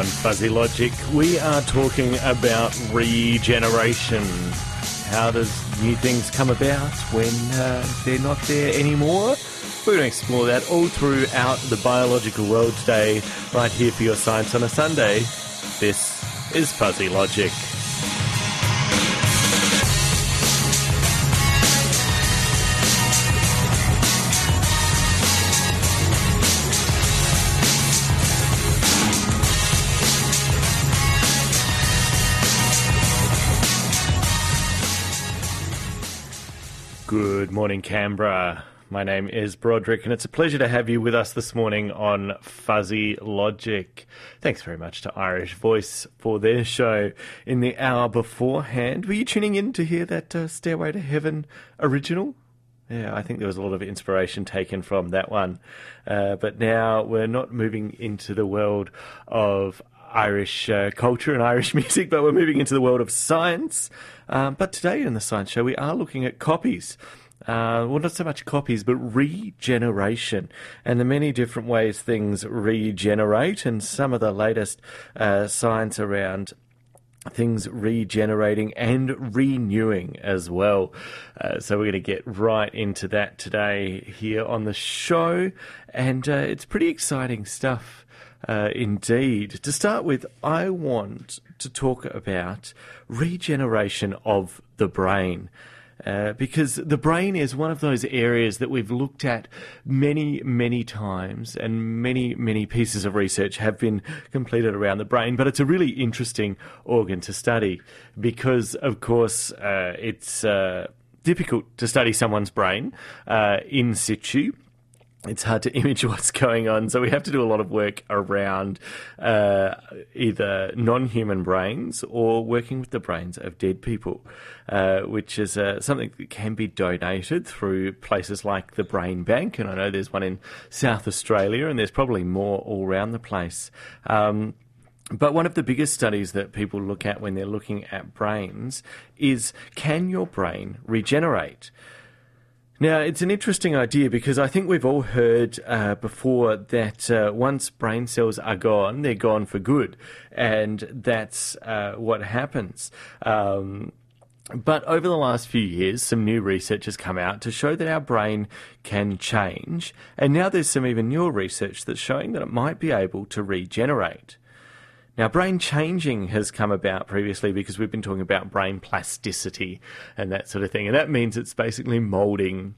On Fuzzy Logic, we are talking about regeneration. How does new things come about when uh, they're not there anymore? We're going to explore that all throughout the biological world today, right here for your Science on a Sunday. This is Fuzzy Logic. Good morning, Canberra. My name is Broderick, and it's a pleasure to have you with us this morning on Fuzzy Logic. Thanks very much to Irish Voice for their show in the hour beforehand. Were you tuning in to hear that uh, Stairway to Heaven original? Yeah, I think there was a lot of inspiration taken from that one. Uh, but now we're not moving into the world of Irish uh, culture and Irish music, but we're moving into the world of science. Um, but today in the Science Show, we are looking at copies. Uh, well, not so much copies, but regeneration and the many different ways things regenerate, and some of the latest uh, science around things regenerating and renewing as well. Uh, so we're going to get right into that today here on the show, and uh, it's pretty exciting stuff. Uh, indeed. To start with, I want to talk about regeneration of the brain. Uh, because the brain is one of those areas that we've looked at many, many times, and many, many pieces of research have been completed around the brain. But it's a really interesting organ to study because, of course, uh, it's uh, difficult to study someone's brain uh, in situ it's hard to image what's going on. So we have to do a lot of work around uh, either non-human brains or working with the brains of dead people, uh, which is uh, something that can be donated through places like the Brain Bank. And I know there's one in South Australia, and there's probably more all around the place. Um, but one of the biggest studies that people look at when they're looking at brains is can your brain regenerate? Now, it's an interesting idea because I think we've all heard uh, before that uh, once brain cells are gone, they're gone for good. And that's uh, what happens. Um, but over the last few years, some new research has come out to show that our brain can change. And now there's some even newer research that's showing that it might be able to regenerate. Now, brain changing has come about previously because we've been talking about brain plasticity and that sort of thing. And that means it's basically molding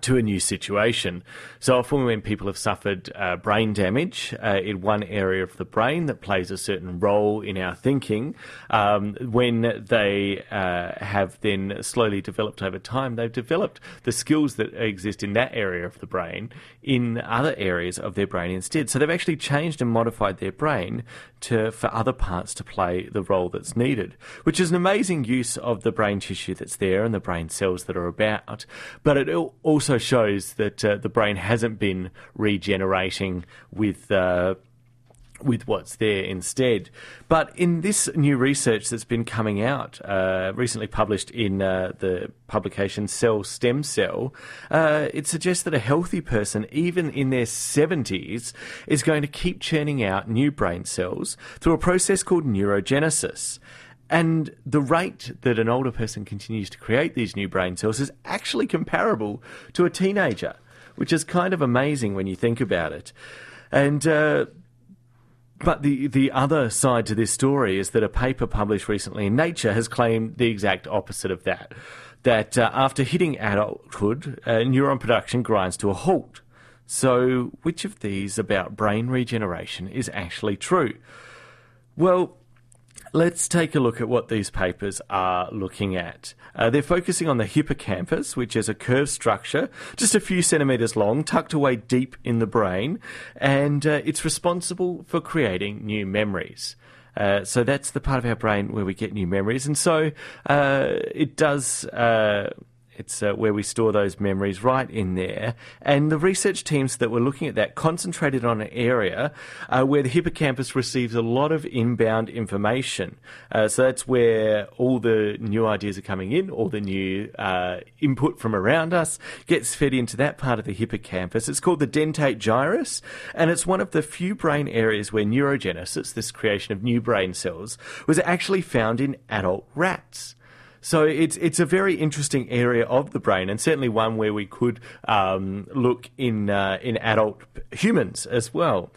to a new situation. So often when people have suffered uh, brain damage uh, in one area of the brain that plays a certain role in our thinking, um, when they uh, have then slowly developed over time, they've developed the skills that exist in that area of the brain in other areas of their brain instead. So they've actually changed and modified their brain to for other parts to play the role that's needed, which is an amazing use of the brain tissue that's there and the brain cells that are about. But it also shows that uh, the brain hasn't been regenerating with. Uh, with what's there instead. But in this new research that's been coming out, uh, recently published in uh, the publication Cell Stem Cell, uh, it suggests that a healthy person, even in their 70s, is going to keep churning out new brain cells through a process called neurogenesis. And the rate that an older person continues to create these new brain cells is actually comparable to a teenager, which is kind of amazing when you think about it. And uh, but the, the other side to this story is that a paper published recently in Nature has claimed the exact opposite of that. That uh, after hitting adulthood, uh, neuron production grinds to a halt. So, which of these about brain regeneration is actually true? Well, Let's take a look at what these papers are looking at. Uh, they're focusing on the hippocampus, which is a curved structure just a few centimetres long, tucked away deep in the brain, and uh, it's responsible for creating new memories. Uh, so that's the part of our brain where we get new memories, and so uh, it does uh, It's uh, where we store those memories right in there. And the research teams that were looking at that concentrated on an area uh, where the hippocampus receives a lot of inbound information. Uh, so that's where all the new ideas are coming in, all the new uh, input from around us gets fed into that part of the hippocampus. It's called the dentate gyrus, and it's one of the few brain areas where neurogenesis, this creation of new brain cells, was actually found in adult rats. So it's it's a very interesting area of the brain, and certainly one where we could um, look in uh, in adult humans as well.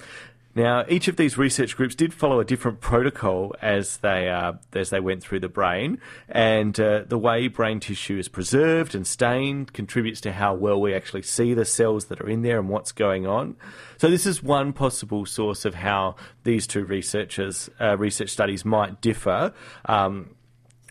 Now, each of these research groups did follow a different protocol as they uh, as they went through the brain, and uh, the way brain tissue is preserved and stained contributes to how well we actually see the cells that are in there and what's going on. So, this is one possible source of how these two researchers uh, research studies might differ. Um,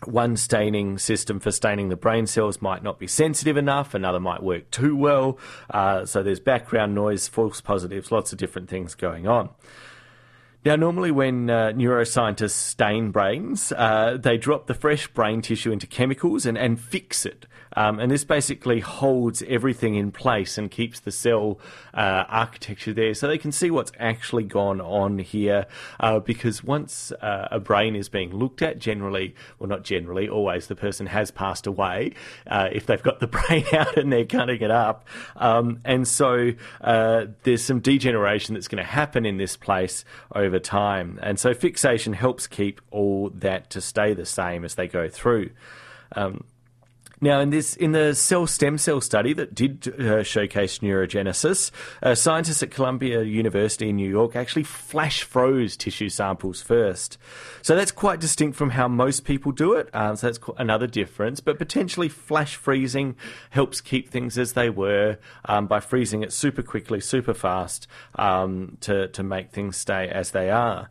one staining system for staining the brain cells might not be sensitive enough, another might work too well. Uh, so there's background noise, false positives, lots of different things going on. Now, normally when uh, neuroscientists stain brains, uh, they drop the fresh brain tissue into chemicals and, and fix it. Um, and this basically holds everything in place and keeps the cell uh, architecture there so they can see what's actually gone on here. Uh, because once uh, a brain is being looked at, generally, well, not generally, always the person has passed away uh, if they've got the brain out and they're cutting it up. Um, and so uh, there's some degeneration that's going to happen in this place over time. And so fixation helps keep all that to stay the same as they go through. Um, now, in this, in the cell stem cell study that did uh, showcase neurogenesis, uh, scientists at Columbia University in New York actually flash froze tissue samples first. So that's quite distinct from how most people do it. Um, so that's another difference. But potentially, flash freezing helps keep things as they were um, by freezing it super quickly, super fast um, to to make things stay as they are.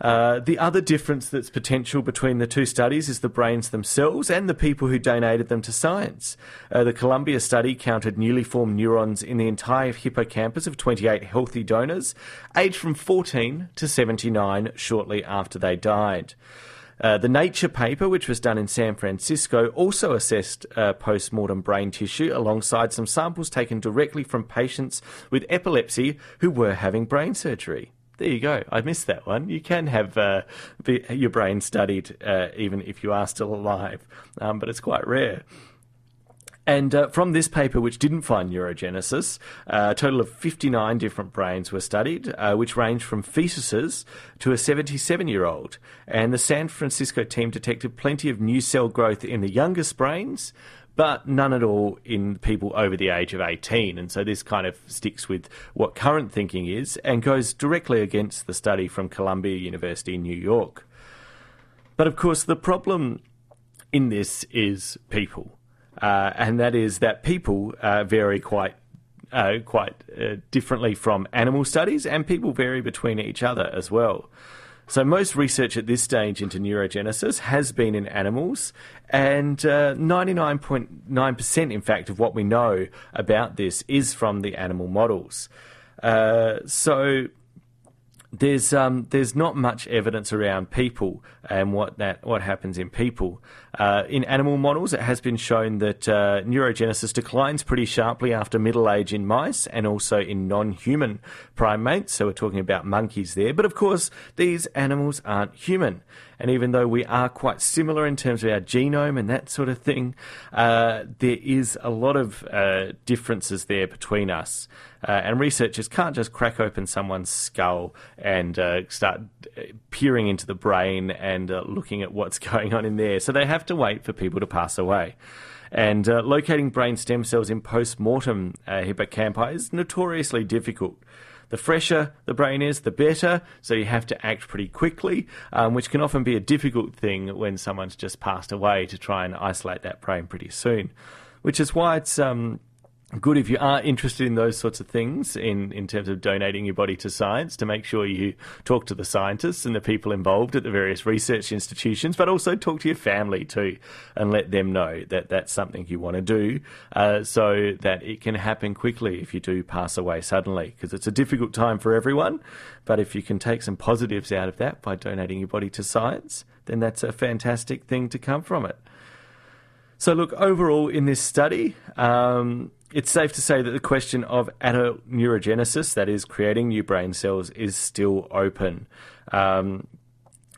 Uh, the other difference that's potential between the two studies is the brains themselves and the people who donated them to science. Uh, the Columbia study counted newly formed neurons in the entire hippocampus of 28 healthy donors, aged from 14 to 79 shortly after they died. Uh, the Nature paper, which was done in San Francisco, also assessed uh, post mortem brain tissue alongside some samples taken directly from patients with epilepsy who were having brain surgery there you go. I missed that one. You can have uh, your brain studied uh, even if you are still alive, um, but it's quite rare. And uh, from this paper, which didn't find neurogenesis, uh, a total of 59 different brains were studied, uh, which ranged from fetuses to a 77 year old. And the San Francisco team detected plenty of new cell growth in the youngest brains, but none at all in people over the age of 18. And so this kind of sticks with what current thinking is and goes directly against the study from Columbia University in New York. But of course, the problem in this is people, uh, and that is that people uh, vary quite uh, quite uh, differently from animal studies, and people vary between each other as well. So, most research at this stage into neurogenesis has been in animals, and 99.9%, uh, in fact, of what we know about this is from the animal models. Uh, so, there's um, there's not much evidence around people and what that what happens in people. Uh, in animal models, it has been shown that uh, neurogenesis declines pretty sharply after middle age in mice and also in non-human primates. So we're talking about monkeys there. But of course, these animals aren't human. And even though we are quite similar in terms of our genome and that sort of thing, uh, there is a lot of uh, differences there between us. Uh, and researchers can't just crack open someone's skull and uh, start uh, peering into the brain and uh, looking at what's going on in there. So they have to wait for people to pass away. And locating brain stem cells in post mortem hippocampi is notoriously difficult. The fresher the brain is, the better, so you have to act pretty quickly, um, which can often be a difficult thing when someone's just passed away to try and isolate that brain pretty soon. Which is why it's um, good if you are interested in those sorts of things in, in terms of donating your body to science to make sure you talk to the scientists and the people involved at the various research institutions, but also talk to your family too and let them know that that's something you want to do uh, so that it can happen quickly if you do pass away suddenly because it's a difficult time for everyone. But if you can take some positives out of that by donating your body to science, then that's a fantastic thing to come from it. So, look, overall in this study, um, it's safe to say that the question of adult neurogenesis, that is, creating new brain cells, is still open. Um,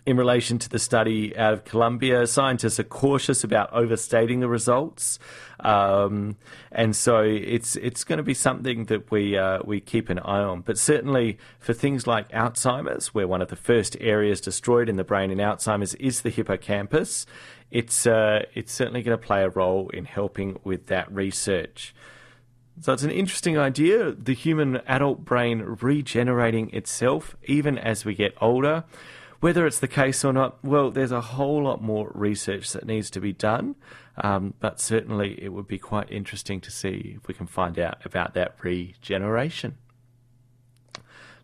in relation to the study out of Columbia, scientists are cautious about overstating the results, um, and so it's it's going to be something that we uh, we keep an eye on. But certainly for things like Alzheimer's, where one of the first areas destroyed in the brain in Alzheimer's is the hippocampus, it's uh, it's certainly going to play a role in helping with that research. So it's an interesting idea, the human adult brain regenerating itself even as we get older. Whether it's the case or not, well, there's a whole lot more research that needs to be done, um, but certainly it would be quite interesting to see if we can find out about that regeneration.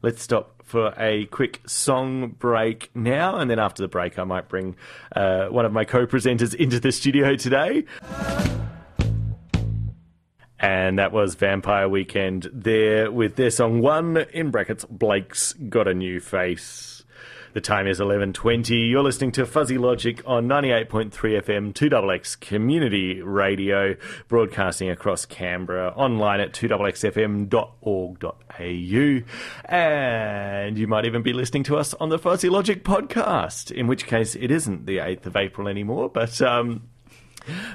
Let's stop for a quick song break now, and then after the break, I might bring uh, one of my co presenters into the studio today. And that was Vampire Weekend there with their song One, in brackets, Blake's Got a New Face. The time is 11.20. You're listening to Fuzzy Logic on 98.3 FM 2XX Community Radio, broadcasting across Canberra, online at 2xfm.org.au. And you might even be listening to us on the Fuzzy Logic podcast, in which case it isn't the 8th of April anymore, but um,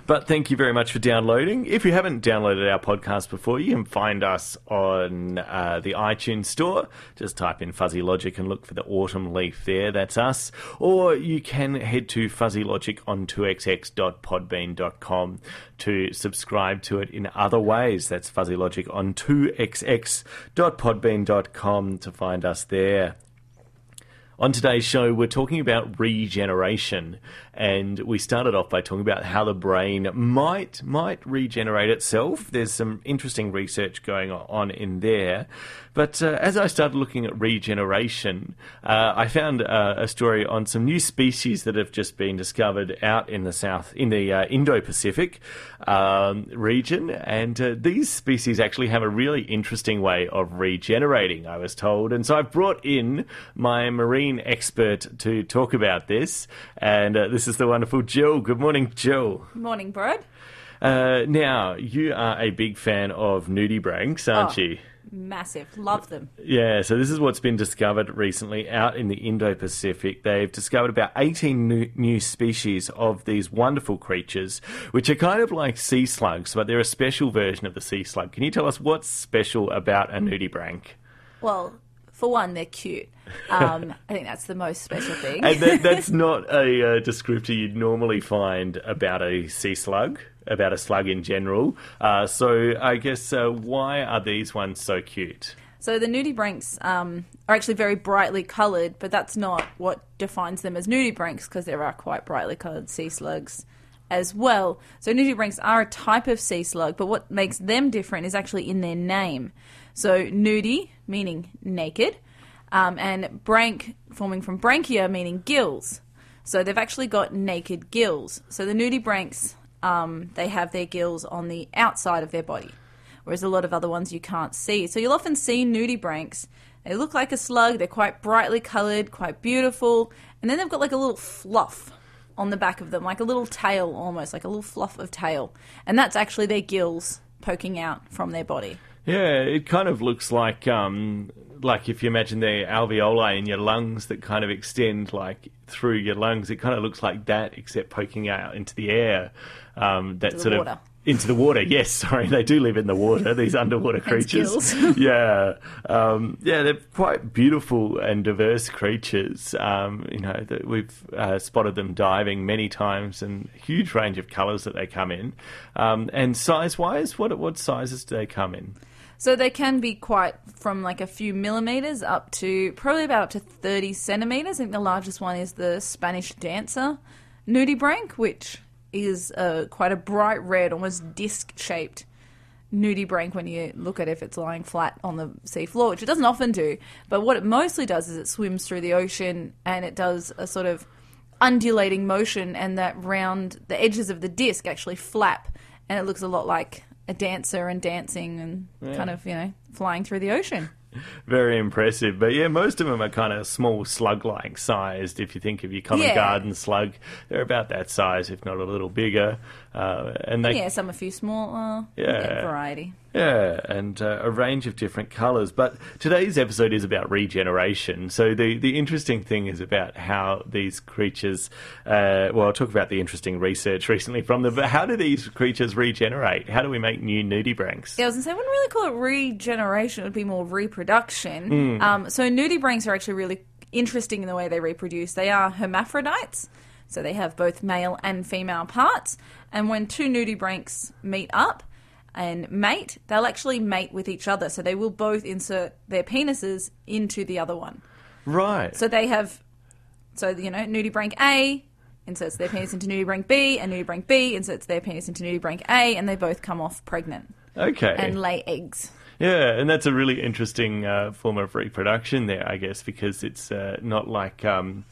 but thank you very much for downloading. If you haven't downloaded our podcast before, you can find us on uh, the iTunes store. Just type in Fuzzy Logic and look for the autumn leaf there. That's us. Or you can head to Fuzzy Logic on 2xx.podbean.com to subscribe to it in other ways. That's Fuzzy Logic on 2xx.podbean.com to find us there. On today's show, we're talking about regeneration, and we started off by talking about how the brain might might regenerate itself. There's some interesting research going on in there, but uh, as I started looking at regeneration, uh, I found uh, a story on some new species that have just been discovered out in the south, in the uh, Indo-Pacific um, region, and uh, these species actually have a really interesting way of regenerating. I was told, and so I've brought in my marine expert to talk about this, and uh, this is the wonderful Jill. Good morning, Jill. Morning, Brad. Uh, now you are a big fan of nudibranchs, aren't Oh. you? Massive. Love them. Yeah, so this is what's been discovered recently out in the Indo Pacific. They've discovered about 18 new, new species of these wonderful creatures, which are kind of like sea slugs, but they're a special version of the sea slug. Can you tell us what's special about a nudibranch? Well, for one, they're cute. Um, I think that's the most special thing. And that, that's not a uh, descriptor you'd normally find about a sea slug, about a slug in general. Uh, so I guess uh, why are these ones so cute? So the nudibranchs um, are actually very brightly coloured, but that's not what defines them as nudibranchs because there are quite brightly coloured sea slugs as well. So nudibranchs are a type of sea slug, but what makes them different is actually in their name. So nudi meaning naked, um, and branch forming from branchia meaning gills. So they've actually got naked gills. So the nudibranchs, um, they have their gills on the outside of their body whereas a lot of other ones you can't see. So you'll often see nudibranchs. They look like a slug, they're quite brightly coloured, quite beautiful, and then they've got like a little fluff on the back of them, like a little tail almost, like a little fluff of tail. And that's actually their gills poking out from their body. Yeah, it kind of looks like um, like if you imagine the alveoli in your lungs that kind of extend like through your lungs. It kind of looks like that, except poking out into the air. Um, that the sort water. of into the water. Yes, sorry, they do live in the water. These underwater creatures. yeah, um, yeah, they're quite beautiful and diverse creatures. Um, you know, that we've uh, spotted them diving many times, and huge range of colours that they come in. Um, and size-wise, what what sizes do they come in? So they can be quite from like a few millimeters up to probably about up to 30 centimeters. I think the largest one is the Spanish dancer nudibranch, which is uh, quite a bright red, almost disc shaped nudibranch when you look at it if it's lying flat on the sea floor, which it doesn't often do. But what it mostly does is it swims through the ocean and it does a sort of undulating motion, and that round, the edges of the disc actually flap, and it looks a lot like a dancer and dancing and kind of, you know, flying through the ocean. Very impressive. But yeah, most of them are kind of small slug like sized. If you think of your common Yeah. garden slug, they're about that size, if not a little bigger. Uh, and they Yeah, some a few smaller. Yeah. variety. Yeah, and uh, a range of different colours. But today's episode is about regeneration. So the the interesting thing is about how these creatures. Uh, well, I'll talk about the interesting research recently from them. But how do these creatures regenerate? How do we make new nudibranchs? Yeah, I was gonna say, I wouldn't really call it regeneration. It would be more reproduction. Hmm. Um, so nudibranchs are actually really interesting in the way they reproduce. They are hermaphrodites, so they have both male and female parts. And when two nudibranchs meet up and mate, they'll actually mate with each other. So they will both insert their penises into the other one. Right. So they have, so you know, nudibranch A inserts their penis into nudibranch B, and nudibranch B inserts their penis into nudibranch A, and they both come off pregnant okay. and lay eggs. Yeah, and that's a really interesting uh, form of reproduction there, I guess, because it's uh, not like um,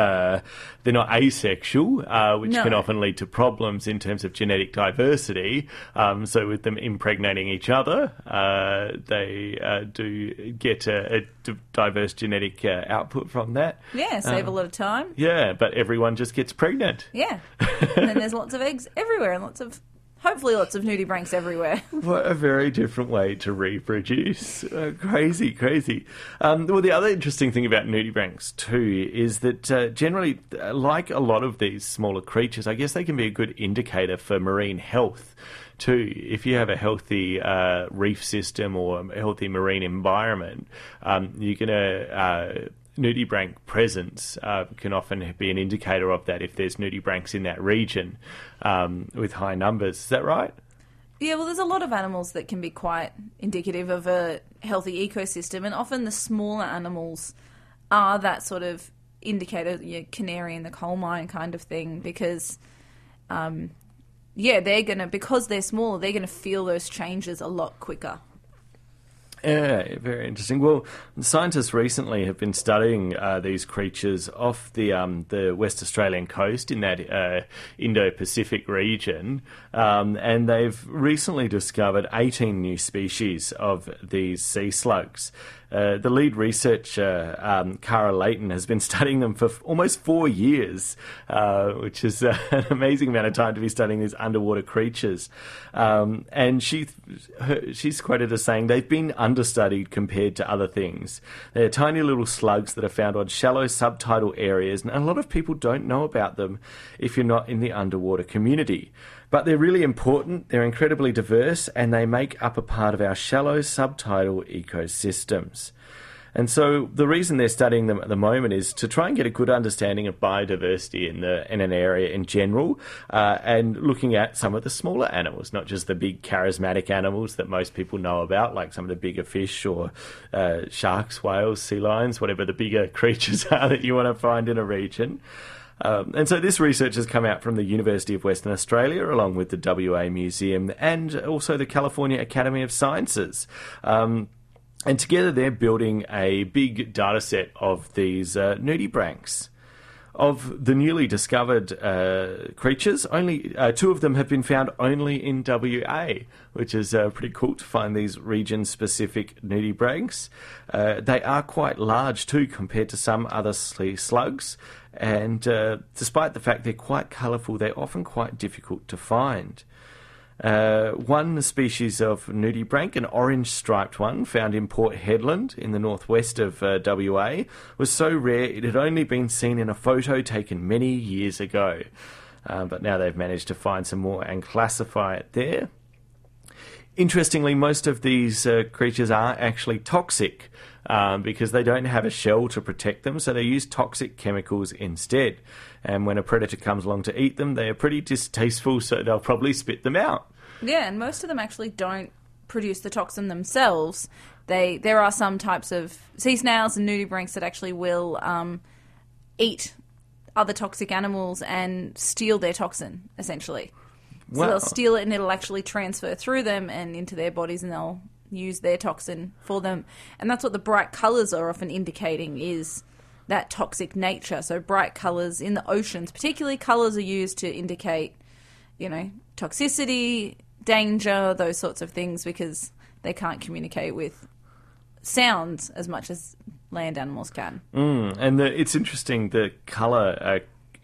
uh, they're not asexual, uh, which No. can often lead to problems in terms of genetic diversity. Um, so, with them impregnating each other, uh, they uh, do get a diverse genetic uh, output from that. Yeah, save a lot of time. Yeah, but everyone just gets pregnant. Yeah. and then there's lots of eggs everywhere and lots of, hopefully, lots of nudibranchs everywhere. What a very different way to reproduce. Uh, crazy, crazy. Um, well, the other interesting thing about nudibranchs, too, is that uh, generally, uh, like a lot of these smaller creatures, I guess they can be a good indicator for marine health. Too, if you have a healthy uh, reef system or a healthy marine environment, um, you're going to uh, nudibranch presence uh, can often be an indicator of that. If there's nudibranchs in that region um, with high numbers, is that right? Yeah, well, there's a lot of animals that can be quite indicative of a healthy ecosystem, and often the smaller animals are that sort of indicator, your canary in the coal mine kind of thing, because, um, yeah, they're gonna because they're smaller, they're gonna feel those changes a lot quicker. Yeah, very interesting. Well, scientists recently have been studying uh, these creatures off the um, the West Australian coast in that uh, Indo-Pacific region, um, and they've recently discovered 18 new species of these sea slugs. Uh, the lead researcher, um, Kara Layton, has been studying them for f- almost four years, uh, which is uh, an amazing amount of time to be studying these underwater creatures. Um, and she, her, she's quoted as saying they've been understudied compared to other things. They're tiny little slugs that are found on shallow subtidal areas, and a lot of people don't know about them if you're not in the underwater community. But they're really important, they're incredibly diverse, and they make up a part of our shallow subtidal ecosystems. And so the reason they're studying them at the moment is to try and get a good understanding of biodiversity in the in an area in general, uh, and looking at some of the smaller animals, not just the big charismatic animals that most people know about, like some of the bigger fish or uh, sharks, whales, sea lions, whatever the bigger creatures are that you want to find in a region. Um, and so this research has come out from the University of Western Australia, along with the WA Museum and also the California Academy of Sciences. Um, and together they're building a big data set of these uh, nudibranchs. Of the newly discovered uh, creatures, only uh, two of them have been found only in WA, which is uh, pretty cool to find these region-specific nudibranchs. Uh, they are quite large too, compared to some other slugs, and uh, despite the fact they're quite colourful, they're often quite difficult to find. Uh, one species of nudibranch, an orange striped one, found in Port Hedland in the northwest of uh, WA, was so rare it had only been seen in a photo taken many years ago. Uh, but now they've managed to find some more and classify it there. Interestingly, most of these uh, creatures are actually toxic um, because they don't have a shell to protect them, so they use toxic chemicals instead. And when a predator comes along to eat them, they are pretty distasteful, so they'll probably spit them out. Yeah, and most of them actually don't produce the toxin themselves. They there are some types of sea snails and nudibranchs that actually will um, eat other toxic animals and steal their toxin essentially. So they'll steal it and it'll actually transfer through them and into their bodies and they'll use their toxin for them. And that's what the bright colours are often indicating is that toxic nature. So bright colours in the oceans, particularly colours are used to indicate, you know, toxicity, danger, those sorts of things because they can't communicate with sounds as much as land animals can. Mm, and the, it's interesting the color uh,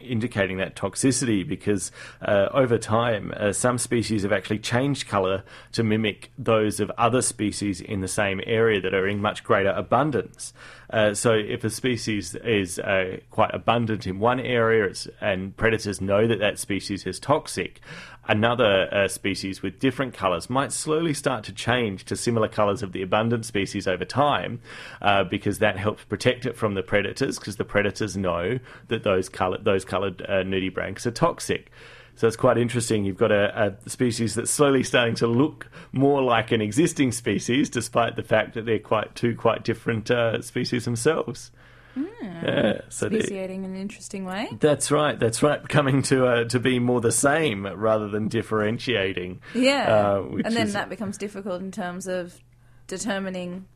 indicating that toxicity because uh, over time uh, some species have actually changed color to mimic those of other species in the same area that are in much greater abundance. Uh, so if a species is uh, quite abundant in one area and predators know that that species is toxic, another uh, species with different colors might slowly start to change to similar colors of the abundant species over time uh, because that helps protect it from the predators because the predators know that those those colored uh, nudibranchs are toxic. So it's quite interesting. You've got a, a, species that's slowly starting to look more like an existing species, despite the fact that they're quite two quite different uh, species themselves. Mm. Yeah, so speciating in an interesting way. That's right. That's right. Coming to uh, to be more the same rather than differentiating. Yeah, uh, and then is... that becomes difficult in terms of determining.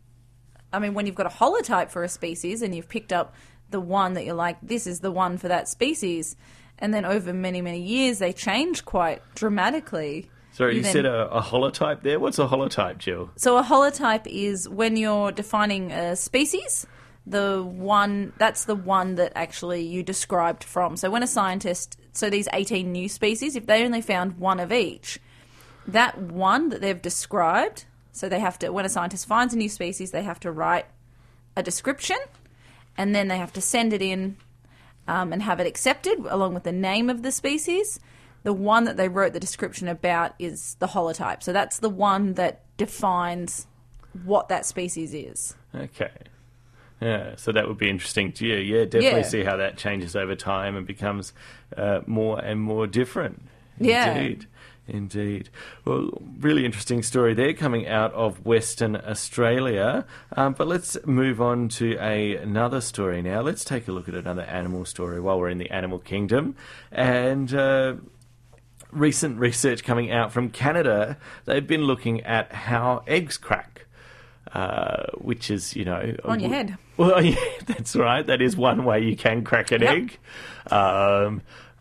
I mean, when you've got a holotype for a species and you've picked up the one that you're like, this is the one for that species and then over many many years they change quite dramatically. Sorry, you, then... said a, a, holotype there. What's a holotype, Jill? So a holotype is when you're defining a species. The one that's the one that actually you described from. So when a scientist, so these 18 new species, if they only found one of each, that one that they've described, so they have to when a scientist finds a new species, they have to write a description, and then they have to send it in um, and have it accepted along with the name of the species. The one that they wrote the description about is the holotype. So that's the one that defines what that species is. Okay. Yeah, so that would be interesting to you. Yeah, definitely yeah. see how that changes over time and becomes uh, more and more different. Yeah. Indeed. Indeed. Well, really interesting story there coming out of Western Australia. Um, but let's move on to a, another story now. Let's take a look at another animal story while we're in the animal kingdom. And. Uh, recent research coming out from Canada, they've been looking at how eggs crack. Uh, which is, you know, on your head. Well, yeah, that's right. That is one way you can crack an yep. egg. Um,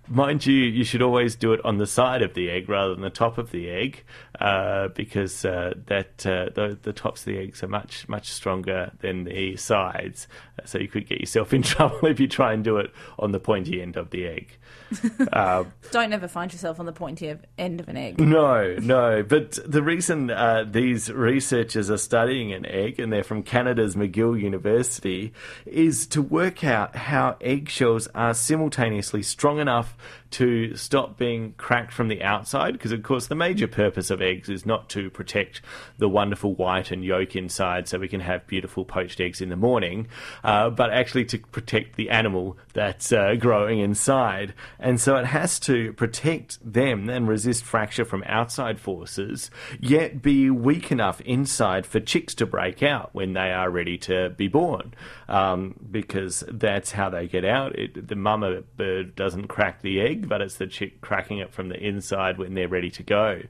Mind you, you should always do it on the side of the egg rather than the top of the egg, uh, because uh, that uh, the, the, tops of the eggs are much much stronger than the sides. So you could get yourself in trouble if you try and do it on the pointy end of the egg. Um, Don't ever find yourself on the pointy end of an egg. No, no. But the reason uh, these researchers are studying an egg, and they're from Canada's McGill University, is to work out how eggshells are simultaneously strong enough to stop being cracked from the outside. Because, of course, the major purpose of eggs is not to protect the wonderful white and yolk inside so we can have beautiful poached eggs in the morning, uh, but actually to protect the animal that's uh, growing inside. And so it has to protect them and resist fracture from outside forces, yet be weak enough inside for chicks to break out when they are ready to be born. Um, because that's how they get out. It, the mama bird doesn't crack the egg, but it's the chick cracking it from the inside when they're ready to go.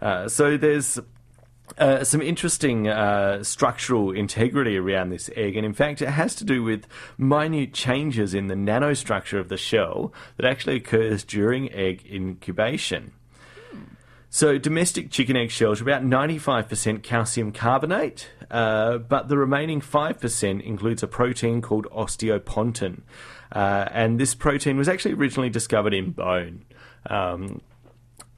Uh, so there's uh, some interesting uh, structural integrity around this egg, and in fact, it has to do with minute changes in the nanostructure of the shell that actually occurs during egg incubation. So, domestic chicken egg shells are about 95% calcium carbonate, uh, but the remaining 5% includes a protein called osteopontin. Uh, and this protein was actually originally discovered in bone. Um,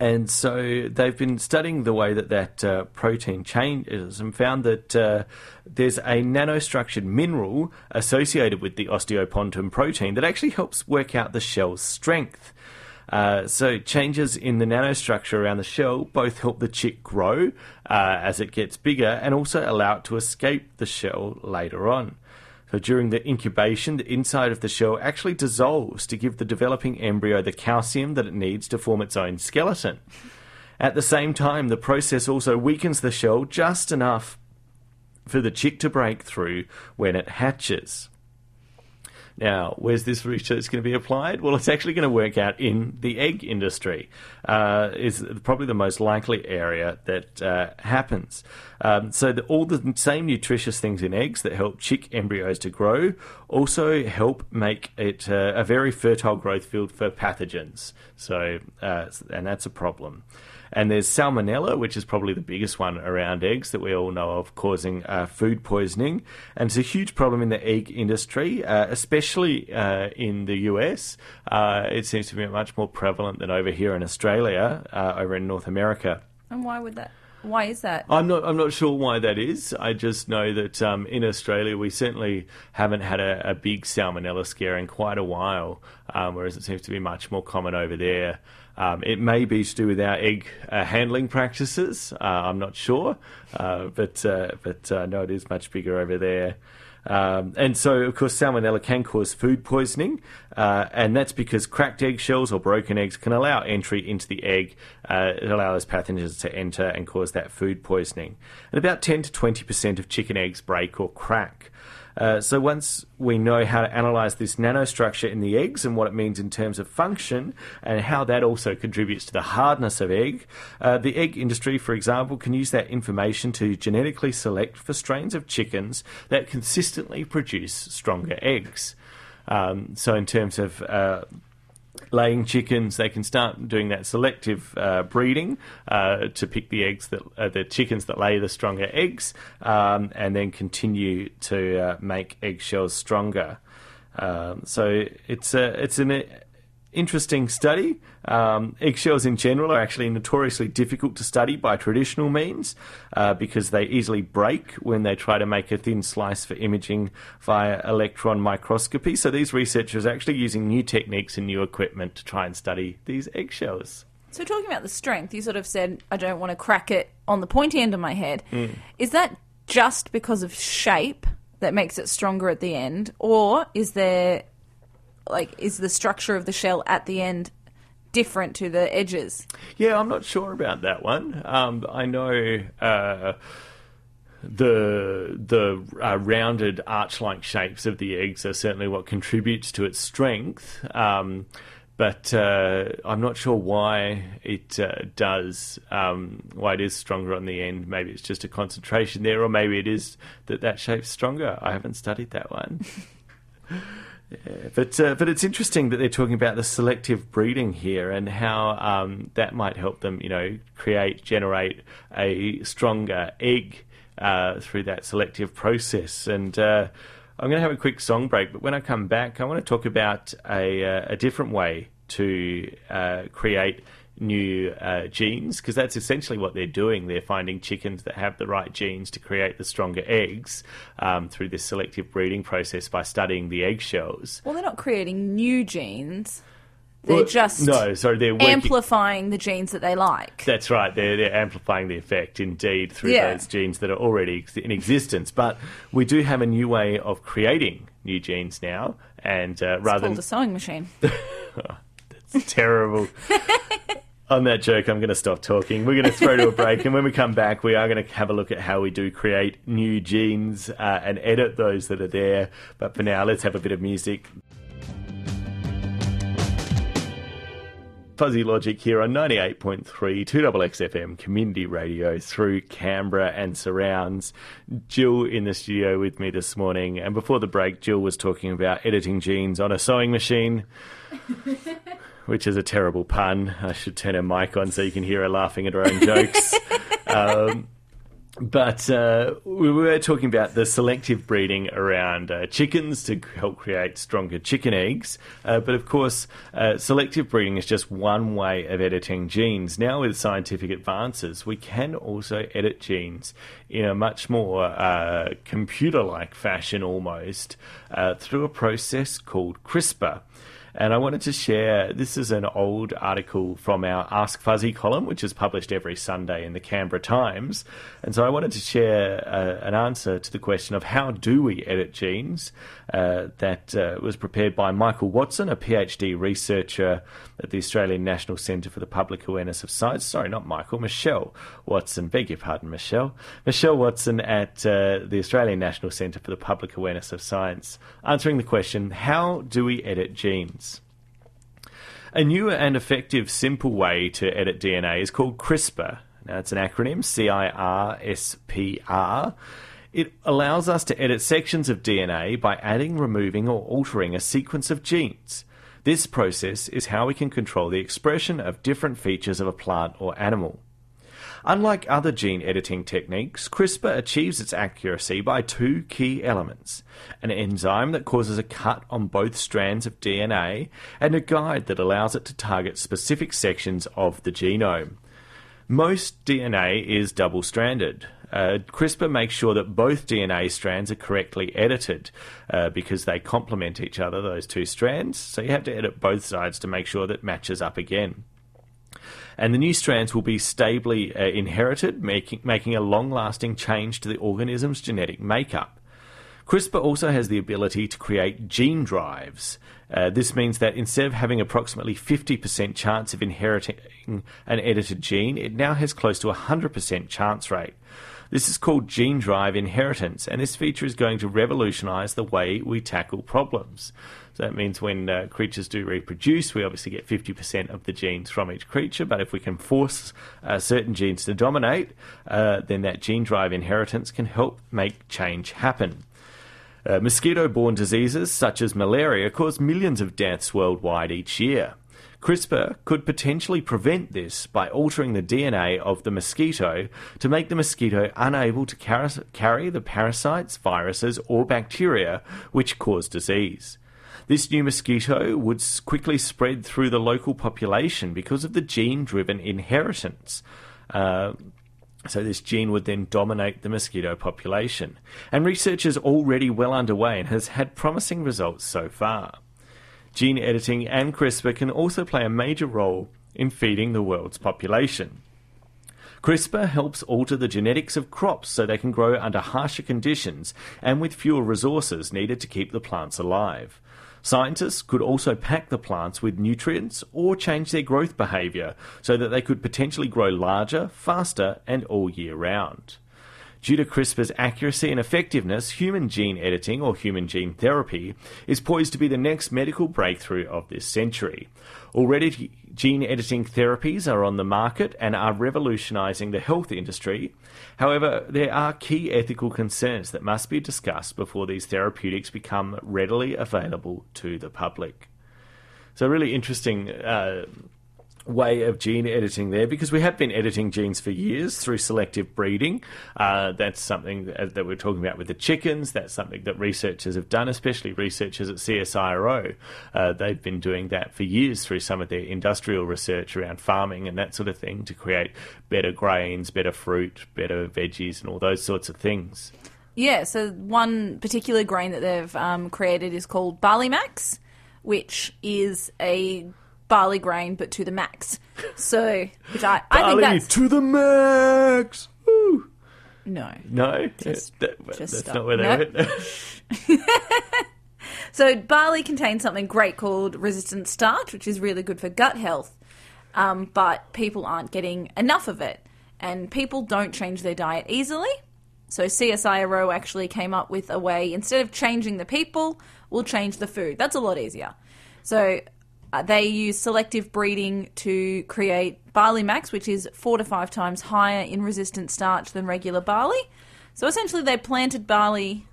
and so they've been studying the way that that uh, protein changes and found that uh, there's a nanostructured mineral associated with the osteopontin protein that actually helps work out the shell's strength. Uh, so changes in the nanostructure around the shell both help the chick grow uh, as it gets bigger and also allow it to escape the shell later on. So during the incubation, the inside of the shell actually dissolves to give the developing embryo the calcium that it needs to form its own skeleton. At the same time, the process also weakens the shell just enough for the chick to break through when it hatches. Now, where's this research going to be applied? Well, it's actually going to work out in the egg industry. Uh, is probably the most likely area that uh, happens. Um, so the, all the same nutritious things in eggs that help chick embryos to grow also help make it uh, a very fertile growth field for pathogens. So, uh, and that's a problem. And there's salmonella, which is probably the biggest one around eggs that we all know of, causing uh, food poisoning. And it's a huge problem in the egg industry, uh, especially uh, in the US. Uh, it seems to be much more prevalent than over here in Australia, uh, over in North America. And why would that? Why is that? I'm not. I'm not sure why that is. I just know that um, in Australia we certainly haven't had a, a, big salmonella scare in quite a while, um, whereas it seems to be much more common over there. Um, it may be to do with our egg uh, handling practices. Uh, I'm not sure, uh, but uh, but uh, no, it is much bigger over there. Um, and so, of course, salmonella can cause food poisoning, uh, and that's because cracked eggshells or broken eggs can allow entry into the egg. Uh, it allows pathogens to enter and cause that food poisoning. And about 10 to 20% of chicken eggs break or crack. Uh, so once we know how to analyze this nanostructure in the eggs and what it means in terms of function and how that also contributes to the hardness of egg, uh, the egg industry, for example, can use that information to genetically select for strains of chickens that consistently produce stronger eggs. Um, so in terms of uh, laying chickens, they can start doing that selective uh, breeding uh, to pick the eggs that uh, the chickens that lay the stronger eggs, um, and then continue to uh, make eggshells stronger. Um, so it's a it's an interesting study. Um, eggshells in general are actually notoriously difficult to study by traditional means uh, because they easily break when they try to make a thin slice for imaging via electron microscopy. So these researchers are actually using new techniques and new equipment to try and study these eggshells. So, talking about the strength, you sort of said, I don't want to crack it on the pointy end of my head. Mm. Is that just because of shape that makes it stronger at the end? Or is there like is the structure of the shell at the end different to the edges? Yeah, I'm not sure about that one. Um, I know. Uh, the the uh, rounded arch-like shapes of the eggs are certainly what contributes to its strength. Um, but uh, I'm not sure why it uh, does, um, why it is stronger on the end. Maybe it's just a concentration there, or maybe it is that that shape's stronger. I haven't studied that one. Yeah, but uh, but it's interesting that they're talking about the selective breeding here and how um, that might help them, you know, create generate a stronger egg uh, through that selective process. And uh, I'm going to have a quick song break, but when I come back, I want to talk about a, uh, a different way to uh, create new uh, genes because that's essentially what they're doing. They're finding chickens that have the right genes to create the stronger eggs um, through this selective breeding process by studying the eggshells. Well, they're not creating new genes. They're Well, just no, sorry, they're working- amplifying the genes that they like. That's right. They're, they're amplifying the effect indeed through Yeah. those genes that are already in existence. But we do have a new way of creating new genes now, and uh, It's rather called a sewing machine. It's terrible. On that joke, I'm going to stop talking. We're going to throw to a break, and when we come back, we are going to have a look at how we do create new genes uh, and edit those that are there. But for now, let's have a bit of music. Fuzzy Logic here on 98.3 2XXFM Community Radio through Canberra and surrounds. Jill in the studio with me this morning, and before the break, Jill was talking about editing genes on a sewing machine which is a terrible pun. I should turn her mic on so you can hear her laughing at her own jokes. um, but uh, we were talking about the selective breeding around uh, chickens to help create stronger chicken eggs. Uh, but of course, uh, selective breeding is just one way of editing genes. Now, with scientific advances, we can also edit genes in a much more uh, computer like fashion almost uh, through a process called CRISPR. And I wanted to share this is an old article from our Ask Fuzzy column, which is published every Sunday in the Canberra Times. And so I wanted to share uh, an answer to the question of how do we edit genes uh, that uh, was prepared by Michael Watson, a PhD researcher at the Australian National Centre for the Public Awareness of Science. Sorry, not Michael, Michelle Watson. Beg your pardon, Michelle. Michelle Watson at uh, the Australian National Centre for the Public Awareness of Science, answering the question how do we edit genes? A new and effective, simple way to edit DNA is called CRISPR. Now, it's an acronym C I R S P R. It allows us to edit sections of DNA by adding, removing, or altering a sequence of genes. This process is how we can control the expression of different features of a plant or animal. Unlike other gene editing techniques, CRISPR achieves its accuracy by two key elements an enzyme that causes a cut on both strands of DNA, and a guide that allows it to target specific sections of the genome. Most DNA is double stranded. Uh, CRISPR makes sure that both DNA strands are correctly edited uh, because they complement each other, those two strands. So you have to edit both sides to make sure that matches up again and the new strands will be stably uh, inherited, making, making a long lasting change to the organism's genetic makeup. CRISPR also has the ability to create gene drives. Uh, this means that instead of having approximately 50% chance of inheriting an edited gene, it now has close to a 100% chance rate. This is called gene drive inheritance, and this feature is going to revolutionize the way we tackle problems. So that means when uh, creatures do reproduce, we obviously get 50% of the genes from each creature, but if we can force uh, certain genes to dominate, uh, then that gene drive inheritance can help make change happen. Uh, mosquito borne diseases such as malaria cause millions of deaths worldwide each year. CRISPR could potentially prevent this by altering the DNA of the mosquito to make the mosquito unable to carry the parasites, viruses, or bacteria which cause disease. This new mosquito would quickly spread through the local population because of the gene driven inheritance. Uh, so this gene would then dominate the mosquito population. And research is already well underway and has had promising results so far. Gene editing and CRISPR can also play a major role in feeding the world's population. CRISPR helps alter the genetics of crops so they can grow under harsher conditions and with fewer resources needed to keep the plants alive. Scientists could also pack the plants with nutrients or change their growth behaviour so that they could potentially grow larger, faster, and all year round. Due to CRISPR's accuracy and effectiveness, human gene editing or human gene therapy is poised to be the next medical breakthrough of this century. Already, gene editing therapies are on the market and are revolutionising the health industry. However, there are key ethical concerns that must be discussed before these therapeutics become readily available to the public. So, really interesting uh, way of gene editing there because we have been editing genes for years through selective breeding. Uh, that's something that, that, we're talking about with the chickens. That's something that researchers have done, especially researchers at CSIRO. Uh, they've been doing that for years through some of their industrial research around farming and that sort of thing to create better grains, better fruit, better veggies, and all those sorts of things. Yeah, so one particular grain that they've um, created is called Barley Max, which is a barley grain, but to the max. So, which I, I think that's to the max. Woo. no, No, Just- that, just that's stop. not where they No. went. So barley contains something great called resistant starch, which is really good for gut health. Um, but people aren't getting enough of it, and people don't change their diet easily. So CSIRO actually came up with a way instead of changing the people, we'll change the food. That's a lot easier. So they use selective breeding to create barley max, which is four to five times higher in resistant starch than regular barley. So essentially, they planted barley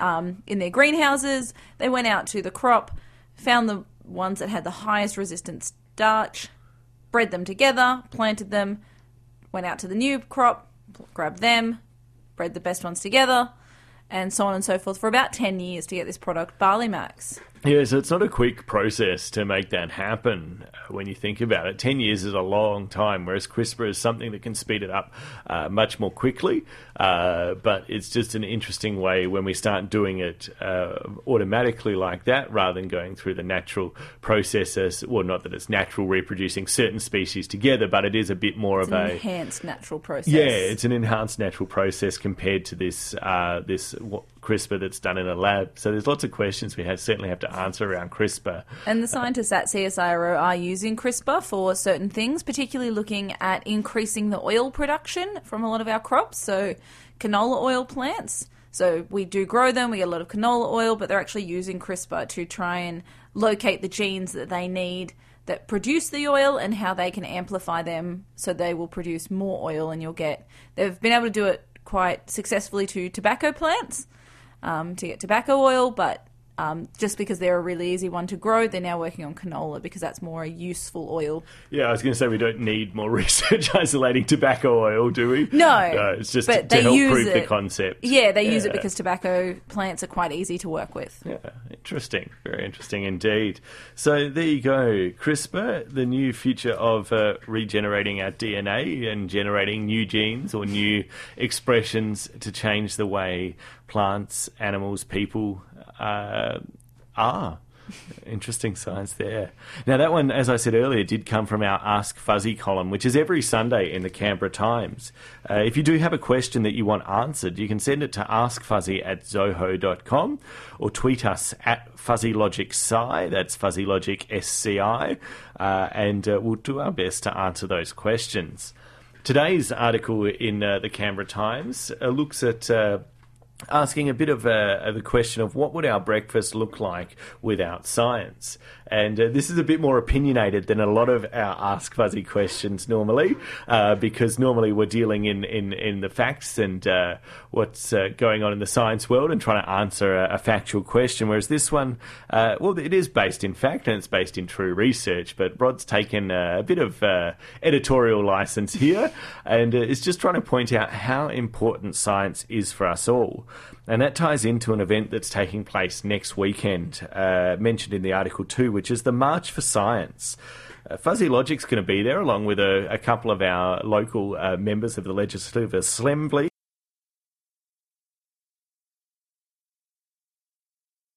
um, in their greenhouses. They went out to the crop, found the ones that had the highest resistant starch, bred them together, planted them, went out to the new crop, grabbed them, bred the best ones together, and so on and so forth for about 10 years to get this product, Barley Max. Yeah, so it's not a quick process to make that happen uh, when you think about it. 10 years is a long time, whereas CRISPR is something that can speed it up uh, much more quickly. Uh, but it's just an interesting way when we start doing it uh, automatically like that rather than going through the natural processes. Well, not that it's natural reproducing certain species together, but it is a bit more It's of an a. enhanced natural process. Yeah, it's an enhanced natural process compared to this uh, this CRISPR that's done in a lab. So there's lots of questions we have certainly have to answer around CRISPR. And the scientists at CSIRO are using CRISPR for certain things, particularly looking at increasing the oil production from a lot of our crops. So, canola oil plants. So, we do grow them, we get a lot of canola oil, but they're actually using CRISPR to try and locate the genes that they need that produce the oil and how they can amplify them so they will produce more oil and you'll get. They've been able to do it quite successfully to tobacco plants um, to get tobacco oil, but Um, just because they're a really easy one to grow, they're now working on canola because that's more a useful oil. Yeah, I was going to say we don't need more research isolating tobacco oil, do we? No, no it's just to, to help prove the it- concept. Yeah, they use it because tobacco plants are quite easy to work with. Yeah, interesting. Very interesting indeed. So there you go. CRISPR, the new future of uh, regenerating our DNA and generating new genes or new expressions to change the way plants, animals, people uh, are. Interesting science there. Now, that one, as I said earlier, did come from our Ask Fuzzy column, which is every Sunday in the Canberra Times. Uh, if you do have a question that you want answered, you can send it to askfuzzy at zoho.com or tweet us at fuzzylogicSci, that's fuzzylogicSCI, uh, and uh, we'll do our best to answer those questions. Today's article in uh, the Canberra Times uh, looks at uh, asking a bit of the question of what would our breakfast look like without science. And uh, this is a bit more opinionated than a lot of our Ask Fuzzy questions normally, uh, because normally we're dealing in, in, in the facts and uh, what's uh, going on in the science world and trying to answer a, a factual question. Whereas this one, uh, well, it is based in fact and it's based in true research, but Rod's taken a bit of uh, editorial license here and is just trying to point out how important science is for us all. And that ties into an event that's taking place next weekend, uh, mentioned in the article too, which is the March for Science. Uh, Fuzzy Logic's going to be there, along with a, a couple of our local uh, members of the Legislative Assembly.